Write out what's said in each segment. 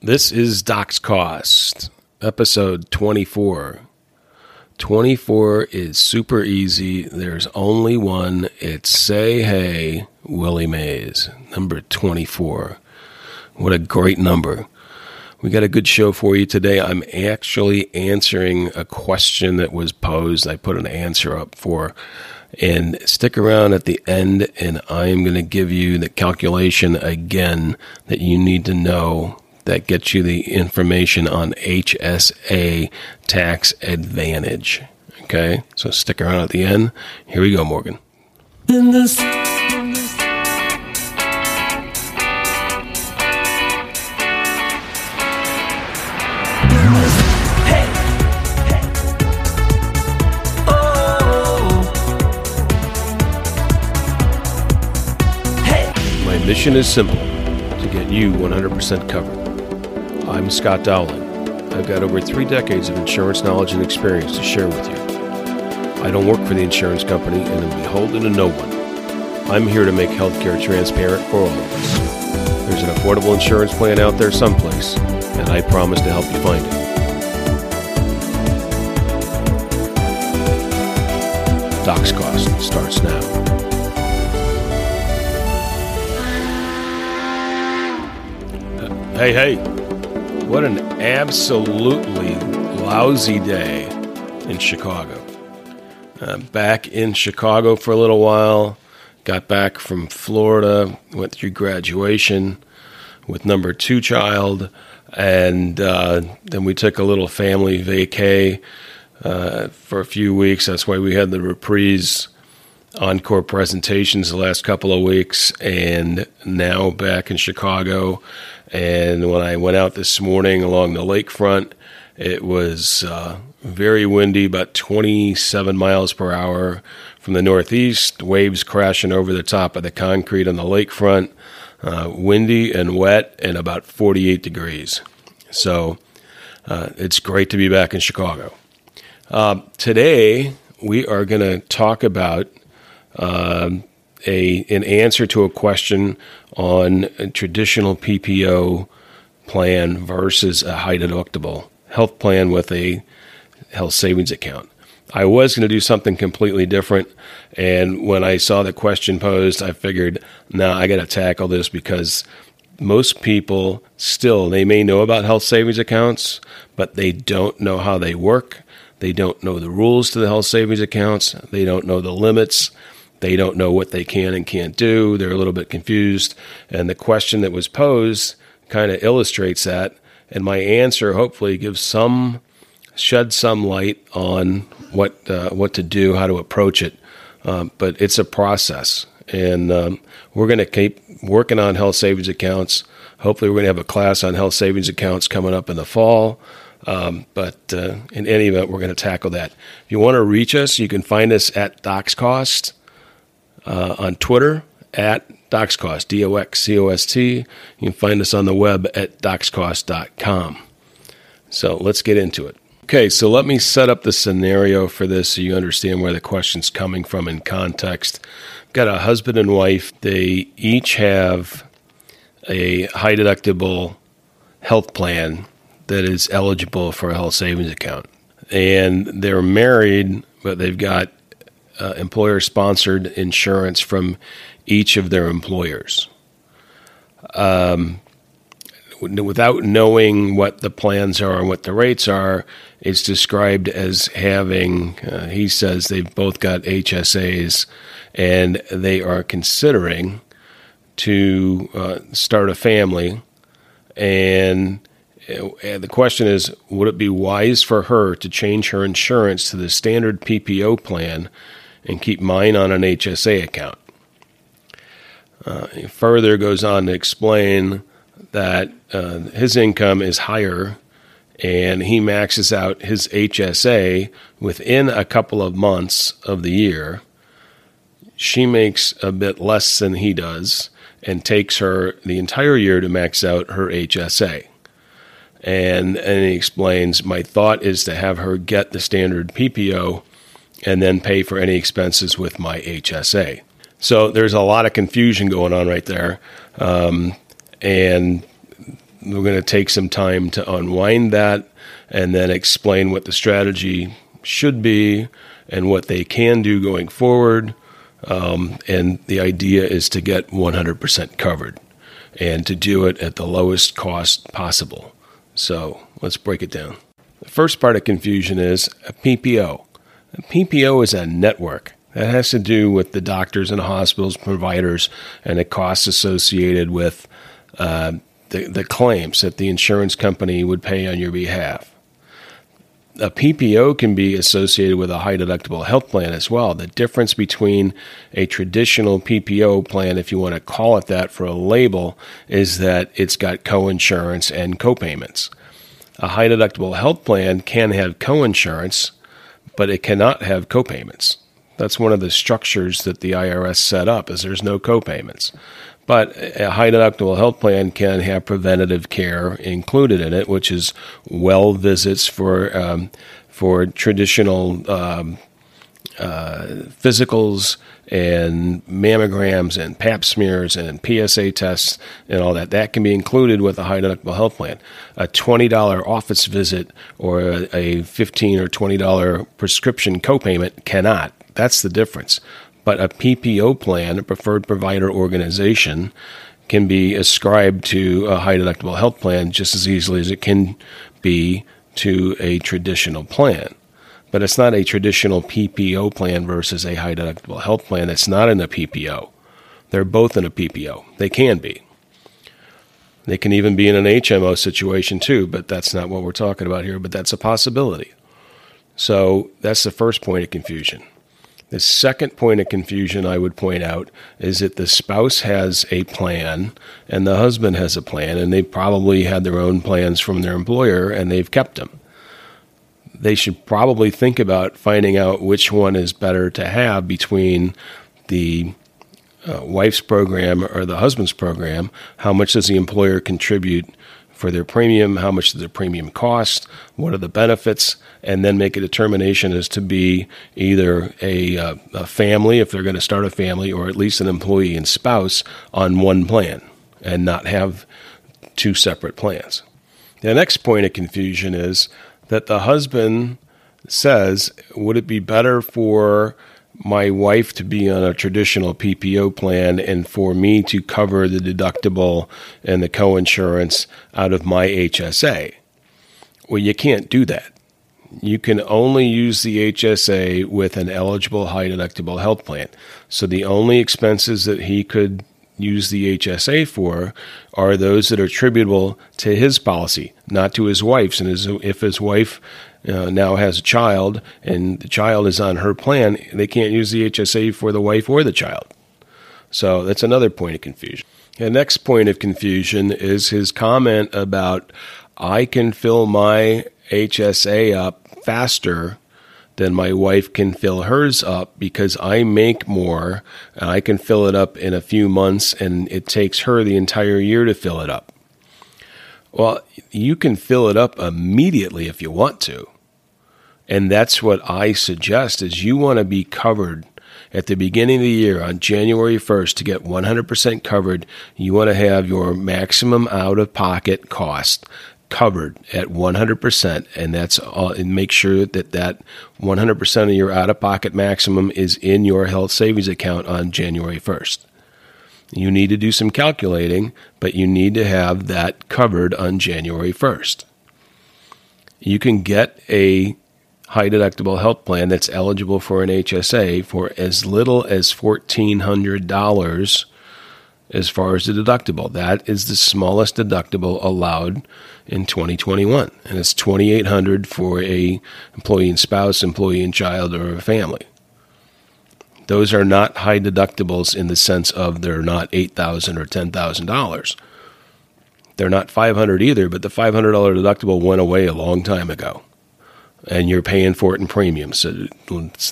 This is Doc's Cost, episode 24. 24 is super easy. There's only one. It's Say Hey, Willie Mays, number 24. What a great number. We got a good show for you today. I'm actually answering a question that was posed. I put an answer up for. And stick around at the end, and I'm going to give you the calculation again that you need to know that gets you the information on HSA tax advantage. Okay, so stick around at the end. Here we go, Morgan. My mission is simple to get you 100% covered. I'm Scott Dowling. I've got over three decades of insurance knowledge and experience to share with you. I don't work for the insurance company and am beholden to no one. I'm here to make healthcare transparent for all of us. There's an affordable insurance plan out there someplace, and I promise to help you find it. Doc's Cost starts now. Uh, hey, hey, what an absolutely lousy day in Chicago. Uh, back in Chicago for a little while, got back from Florida, went through graduation with number two child, and uh, then we took a little family vacay uh, for a few weeks. That's why we had the reprise encore presentations the last couple of weeks, and now back in Chicago. And when I went out this morning along the lakefront, it was uh, very windy, about 27 miles per hour from the northeast, waves crashing over the top of the concrete on the lakefront, uh, windy and wet, and about 48 degrees. So uh, it's great to be back in Chicago. Uh, today, we are going to talk about um, a an answer to a question on a traditional PPO plan versus a high deductible health plan with a health savings account. I was going to do something completely different, and when I saw the question posed, I figured, now nah, I got to tackle this because most people still they may know about health savings accounts, but they don't know how they work. They don't know the rules to the health savings accounts. They don't know the limits. They don't know what they can and can't do. They're a little bit confused. And the question that was posed kind of illustrates that. And my answer hopefully gives some, shed some light on what, uh, what to do, how to approach it. Um, but it's a process. And um, we're going to keep working on health savings accounts. Hopefully, we're going to have a class on health savings accounts coming up in the fall. Um, but uh, in any event, we're going to tackle that. If you want to reach us, you can find us at Doc's Cost uh, on Twitter at DoxCost, D O X C O S T. You can find us on the web at doxcost.com. So let's get into it. Okay, so let me set up the scenario for this so you understand where the question's coming from in context. Got a husband and wife. They each have a high deductible health plan that is eligible for a health savings account. And they're married, but they've got uh, employer sponsored insurance from each of their employers. Um, without knowing what the plans are and what the rates are, it's described as having, uh, he says they've both got HSAs and they are considering to uh, start a family. And uh, the question is would it be wise for her to change her insurance to the standard PPO plan and keep mine on an HSA account. Uh, he further goes on to explain that uh, his income is higher and he maxes out his HSA within a couple of months of the year. She makes a bit less than he does and takes her the entire year to max out her HSA. And, and he explains, My thought is to have her get the standard PPO and then pay for any expenses with my HSA. So there's a lot of confusion going on right there. Um, and we're going to take some time to unwind that and then explain what the strategy should be and what they can do going forward. Um, and the idea is to get 100% covered and to do it at the lowest cost possible. So let's break it down. The first part of confusion is a PPO. PPO is a network. That has to do with the doctors and hospitals, providers, and the costs associated with uh, the, the claims that the insurance company would pay on your behalf. A PPO can be associated with a high deductible health plan as well. The difference between a traditional PPO plan, if you want to call it that for a label, is that it's got coinsurance and copayments. A high deductible health plan can have coinsurance, but it cannot have copayments. That's one of the structures that the IRS set up is there's no copayments. But a high deductible health plan can have preventative care included in it, which is well visits for um, for traditional um, uh, physicals and mammograms and pap smears and PSA tests and all that. That can be included with a high deductible health plan. A $20 office visit or a 15 or $20 prescription copayment cannot. That's the difference. But a PPO plan, a preferred provider organization, can be ascribed to a high deductible health plan just as easily as it can be to a traditional plan. But it's not a traditional PPO plan versus a high deductible health plan. It's not in a PPO. They're both in a PPO. They can be. They can even be in an HMO situation too, but that's not what we're talking about here, but that's a possibility. So that's the first point of confusion. The second point of confusion I would point out is that the spouse has a plan and the husband has a plan, and they probably had their own plans from their employer and they've kept them. They should probably think about finding out which one is better to have between the uh, wife's program or the husband's program. How much does the employer contribute for their premium? How much does the premium cost? What are the benefits? and then make a determination as to be either a, uh, a family, if they're going to start a family, or at least an employee and spouse on one plan and not have two separate plans. The next point of confusion is that the husband says, Would it be better for my wife to be on a traditional PPO plan and for me to cover the deductible and the coinsurance out of my HSA? Well, you can't do that you can only use the HSA with an eligible high deductible health plan. So the only expenses that he could use the HSA for are those that are attributable to his policy, not to his wife's. And his, if his wife uh, now has a child and the child is on her plan, they can't use the HSA for the wife or the child. So that's another point of confusion. The next point of confusion is his comment about I can fill my HSA up faster than my wife can fill hers up because I make more and I can fill it up in a few months and it takes her the entire year to fill it up. Well, you can fill it up immediately if you want to. And that's what I suggest is you want to be covered at the beginning of the year on January 1st to get 100% covered. You want to have your maximum out of pocket cost covered at 100% and that's all, and make sure that that 100% of your out of pocket maximum is in your health savings account on January 1st. You need to do some calculating, but you need to have that covered on January 1st. You can get a high deductible health plan that's eligible for an HSA for as little as $1,400 as far as the deductible. That is the smallest deductible allowed in 2021, and it's 2,800 for a employee and spouse, employee and child, or a family. Those are not high deductibles in the sense of they're not eight thousand or ten thousand dollars. They're not 500 either, but the $500 deductible went away a long time ago and you're paying for it in premiums. So,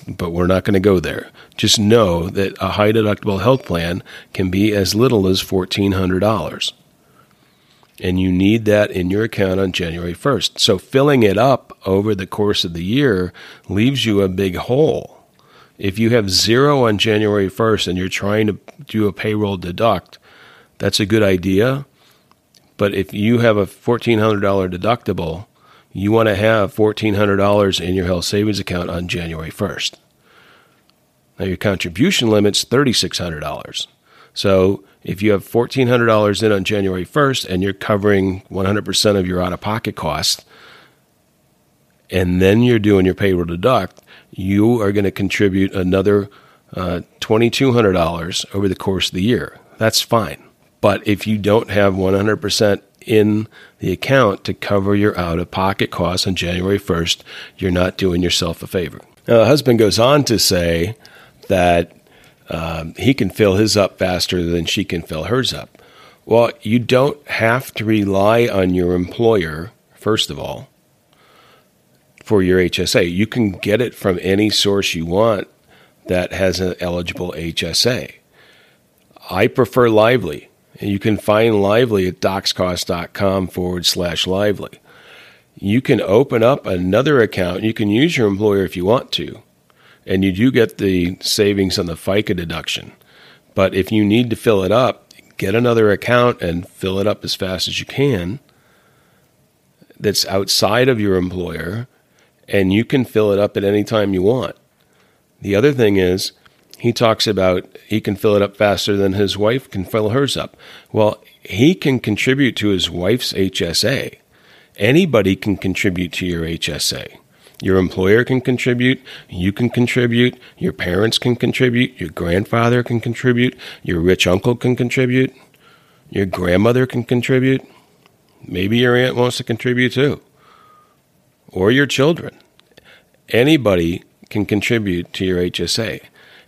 but we're not going to go there. Just know that a high deductible health plan can be as little as $1,400. And you need that in your account on January 1st. So filling it up over the course of the year leaves you a big hole. If you have zero on January 1st and you're trying to do a payroll deduct, that's a good idea But if you have a $1,400 deductible, you want to have $1,400 in your health savings account on January 1st. Now, your contribution limit's $3,600. So if you have $1,400 in on January 1st and you're covering 100% of your out of pocket costs, and then you're doing your payroll deduct, you are going to contribute another uh, $2,200 over the course of the year. That's fine. But if you don't have 100% in the account to cover your out of pocket costs on January 1st, you're not doing yourself a favor. Now, the husband goes on to say that um, he can fill his up faster than she can fill hers up. Well, you don't have to rely on your employer, first of all, for your HSA. You can get it from any source you want that has an eligible HSA. I prefer Lively. You can find Lively at doxcost.com forward slash lively. You can open up another account. You can use your employer if you want to, and you do get the savings on the FICA deduction. But if you need to fill it up, get another account and fill it up as fast as you can that's outside of your employer, and you can fill it up at any time you want. The other thing is, he talks about he can fill it up faster than his wife can fill hers up. Well, he can contribute to his wife's HSA. Anybody can contribute to your HSA. Your employer can contribute, you can contribute, your parents can contribute, your grandfather can contribute, your rich uncle can contribute, your grandmother can contribute, maybe your aunt wants to contribute too, or your children. Anybody can contribute to your HSA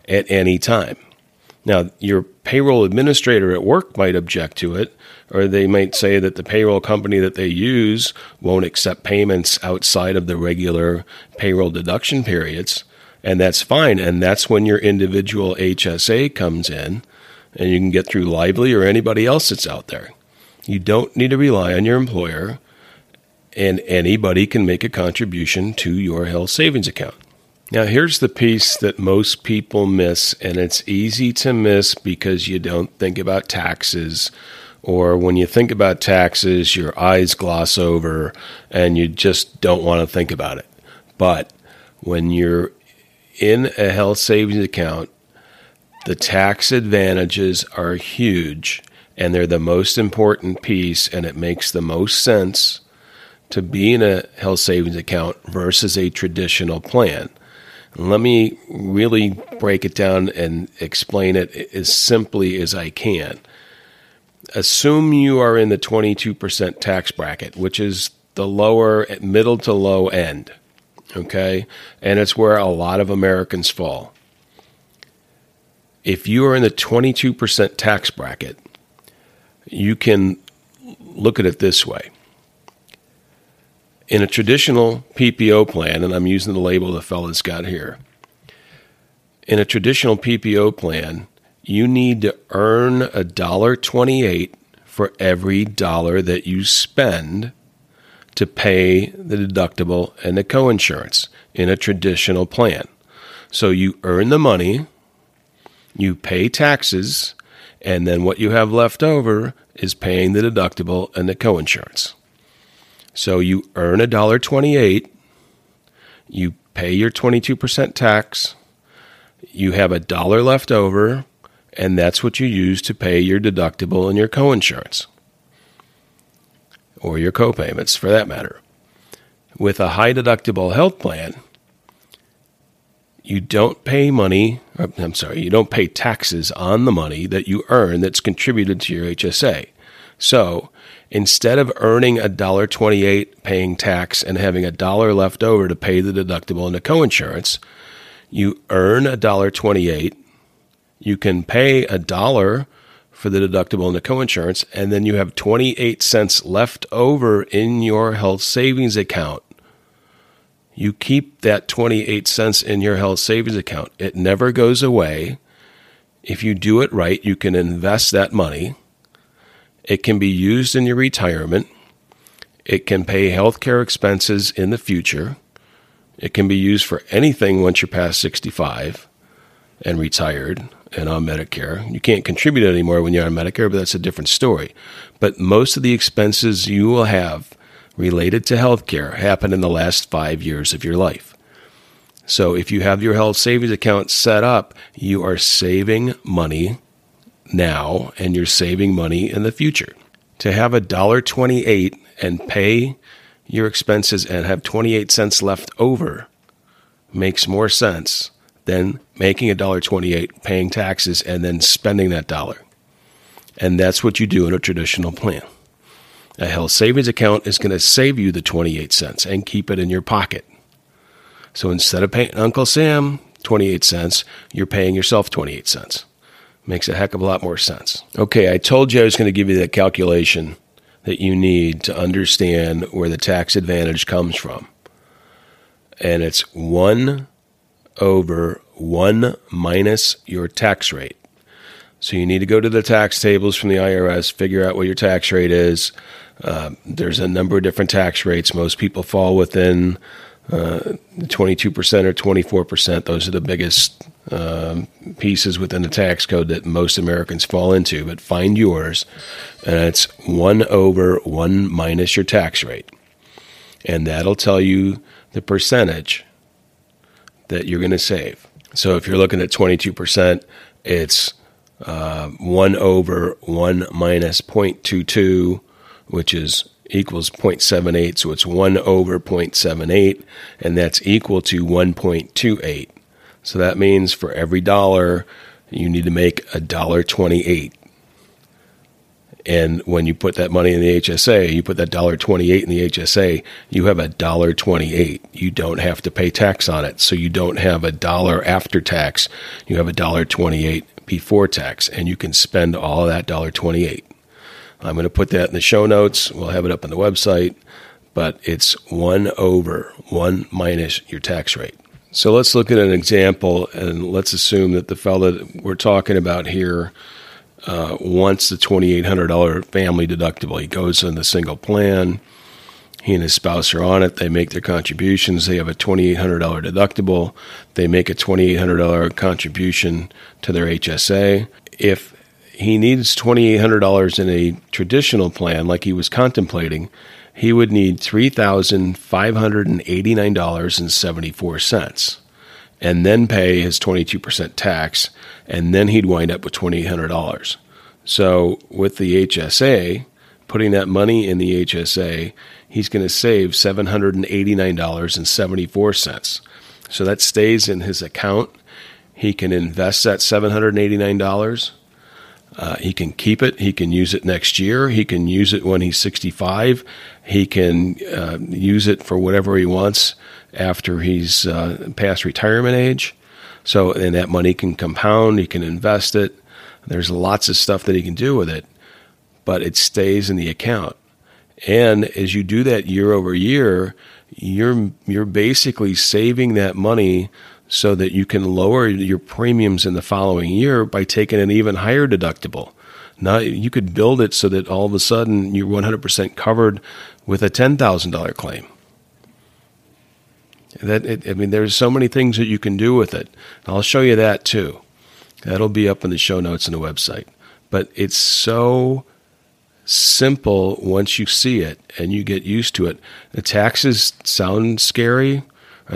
at any time. Now, your payroll administrator at work might object to it, or they might say that the payroll company that they use won't accept payments outside of the regular payroll deduction periods. And that's fine. And that's when your individual HSA comes in, and you can get through Lively or anybody else that's out there. You don't need to rely on your employer, and anybody can make a contribution to your health savings account. Now, here's the piece that most people miss, and it's easy to miss because you don't think about taxes, or when you think about taxes, your eyes gloss over and you just don't want to think about it. But when you're in a health savings account, the tax advantages are huge and they're the most important piece, and it makes the most sense to be in a health savings account versus a traditional plan. Let me really break it down and explain it as simply as I can. Assume you are in the 22% tax bracket, which is the lower, middle to low end. Okay? And it's where a lot of Americans fall. If you are in the 22% tax bracket, you can look at it this way in a traditional PPO plan, and I'm using the label the fella's got here, in a traditional PPO plan, you need to earn a dollar twenty-eight for every dollar that you spend to pay the deductible and the coinsurance in a traditional plan. So you earn the money, you pay taxes, and then what you have left over is paying the deductible and the coinsurance. So you earn a dollar twenty-eight. You pay your twenty-two percent tax. You have a dollar left over, and that's what you use to pay your deductible and your coinsurance, or your copayments, for that matter. With a high deductible health plan, you don't pay money, uh, I'm sorry, you don't pay taxes on the money that you earn that's contributed to your HSA. So instead of earning a dollar twenty-eight paying tax and having a dollar left over to pay the deductible and the coinsurance, you earn a dollar twenty-eight. You can pay a dollar for the deductible and the coinsurance, and then you have 28 cents left over in your health savings account. You keep that 28 cents in your health savings account. It never goes away. If you do it right, you can invest that money it can be used in your retirement. It can pay healthcare expenses in the future. It can be used for anything once you're past 65 and retired. and on Medicare. You can't contribute anymore when you're on Medicare, but that's a different story. But most of the expenses you will have related to healthcare happen in the last five years of your life. So if you have your health savings account set up, you are saving money now and you're saving money in the future. To have a dollar 28 and pay your expenses and have 28 cents left over makes more sense than making a dollar 28 paying taxes and then spending that dollar. And that's what you do in a traditional plan. A health savings account is going to save you the 28 cents and keep it in your pocket. So instead of paying Uncle Sam 28 cents, you're paying yourself 28 cents. Makes a heck of a lot more sense. Okay, I told you I was going to give you that calculation that you need to understand where the tax advantage comes from. And it's 1 over 1 minus your tax rate. So you need to go to the tax tables from the IRS, figure out what your tax rate is. Uh, there's a number of different tax rates. Most people fall within uh, 22% or 24%. Those are the biggest um, pieces within the tax code that most Americans fall into. But find yours, and it's 1 over 1 minus your tax rate. And that'll tell you the percentage that you're going to save. So if you're looking at 22%, it's uh, 1 over 1 minus 0.22, which is equals 0.78. So it's 1 over 0.78, and that's equal to 1.28. So that means for every dollar, you need to make a dollar 28. And when you put that money in the HSA, you put that dollar twenty eight in the HSA, you have a dollar twenty eight. You don't have to pay tax on it. So you don't have a dollar after tax. You have a dollar twenty eight before tax, and you can spend all that dollar twenty eight. I'm going to put that in the show notes. We'll have it up on the website, but it's one over one minus your tax rate. So let's look at an example, and let's assume that the fellow that we're talking about here uh, wants the $2,800 family deductible. He goes in the single plan. He and his spouse are on it. They make their contributions. They have a $2,800 deductible. They make a $2,800 contribution to their HSA. If he needs $2,800 in a traditional plan, like he was contemplating, he would need $3,589.74 and then pay his 22% tax, and then he'd wind up with $2,800. So with the HSA, putting that money in the HSA, he's going to save $789.74. So that stays in his account. He can invest that $789. Uh, he can keep it. He can use it next year. He can use it when he's 65. He can uh, use it for whatever he wants after he's uh, past retirement age. So, and that money can compound, he can invest it. There's lots of stuff that he can do with it, but it stays in the account. And as you do that year over year, you're you're basically saving that money so that you can lower your premiums in the following year by taking an even higher deductible. Now you could build it so that all of a sudden you're 100% covered with a $10,000 claim. That it, I mean, there's so many things that you can do with it. I'll show you that too. That'll be up in the show notes on the website. But it's so simple once you see it and you get used to it. The taxes sound scary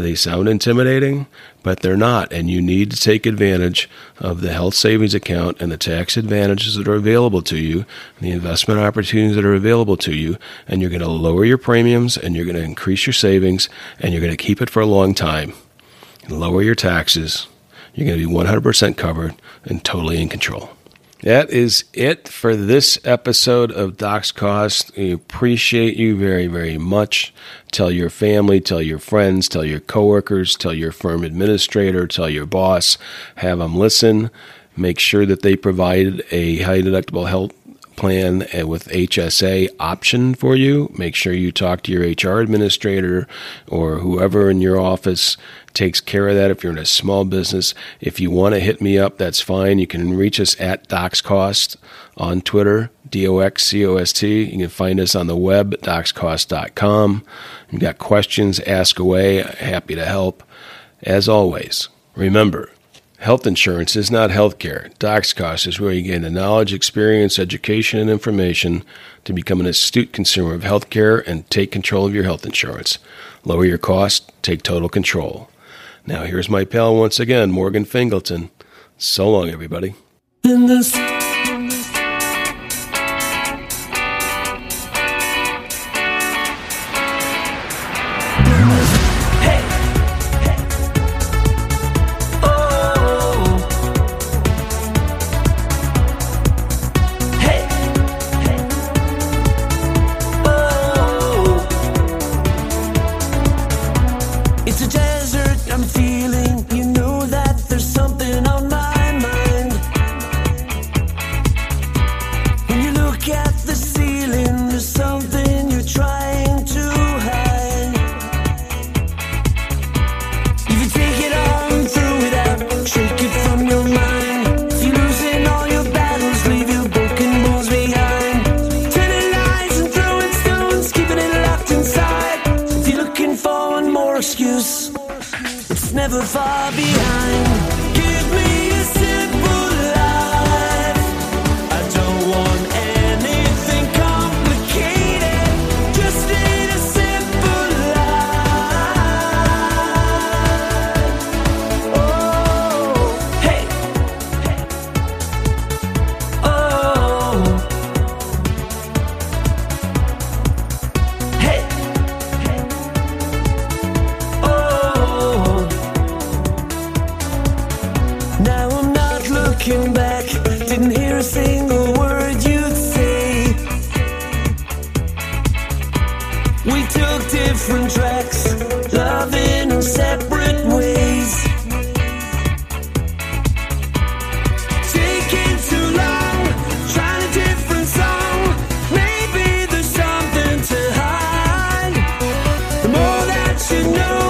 they sound intimidating, but they're not. And you need to take advantage of the health savings account and the tax advantages that are available to you, and the investment opportunities that are available to you. And you're going to lower your premiums and you're going to increase your savings and you're going to keep it for a long time. Lower your taxes. You're going to be 100% covered and totally in control. That is it for this episode of Docs Cost. We appreciate you very, very much. Tell your family, tell your friends, tell your coworkers, tell your firm administrator, tell your boss. Have them listen. Make sure that they provide a high deductible health plan eh, with HSA option for you. Make sure you talk to your HR administrator or whoever in your office takes care of that if you're in a small business. If you want to hit me up, that's fine. You can reach us at DoxCost on Twitter, D O X C O S T. You can find us on the web doxcost.com. You've got questions, ask away. Happy to help. As always, remember, Health insurance is not health healthcare. DocsCost is where you gain the knowledge, experience, education, and information to become an astute consumer of healthcare and take control of your health insurance. Lower your cost, take total control. Now, here's my pal once again, Morgan Fingleton. So long, everybody. You know.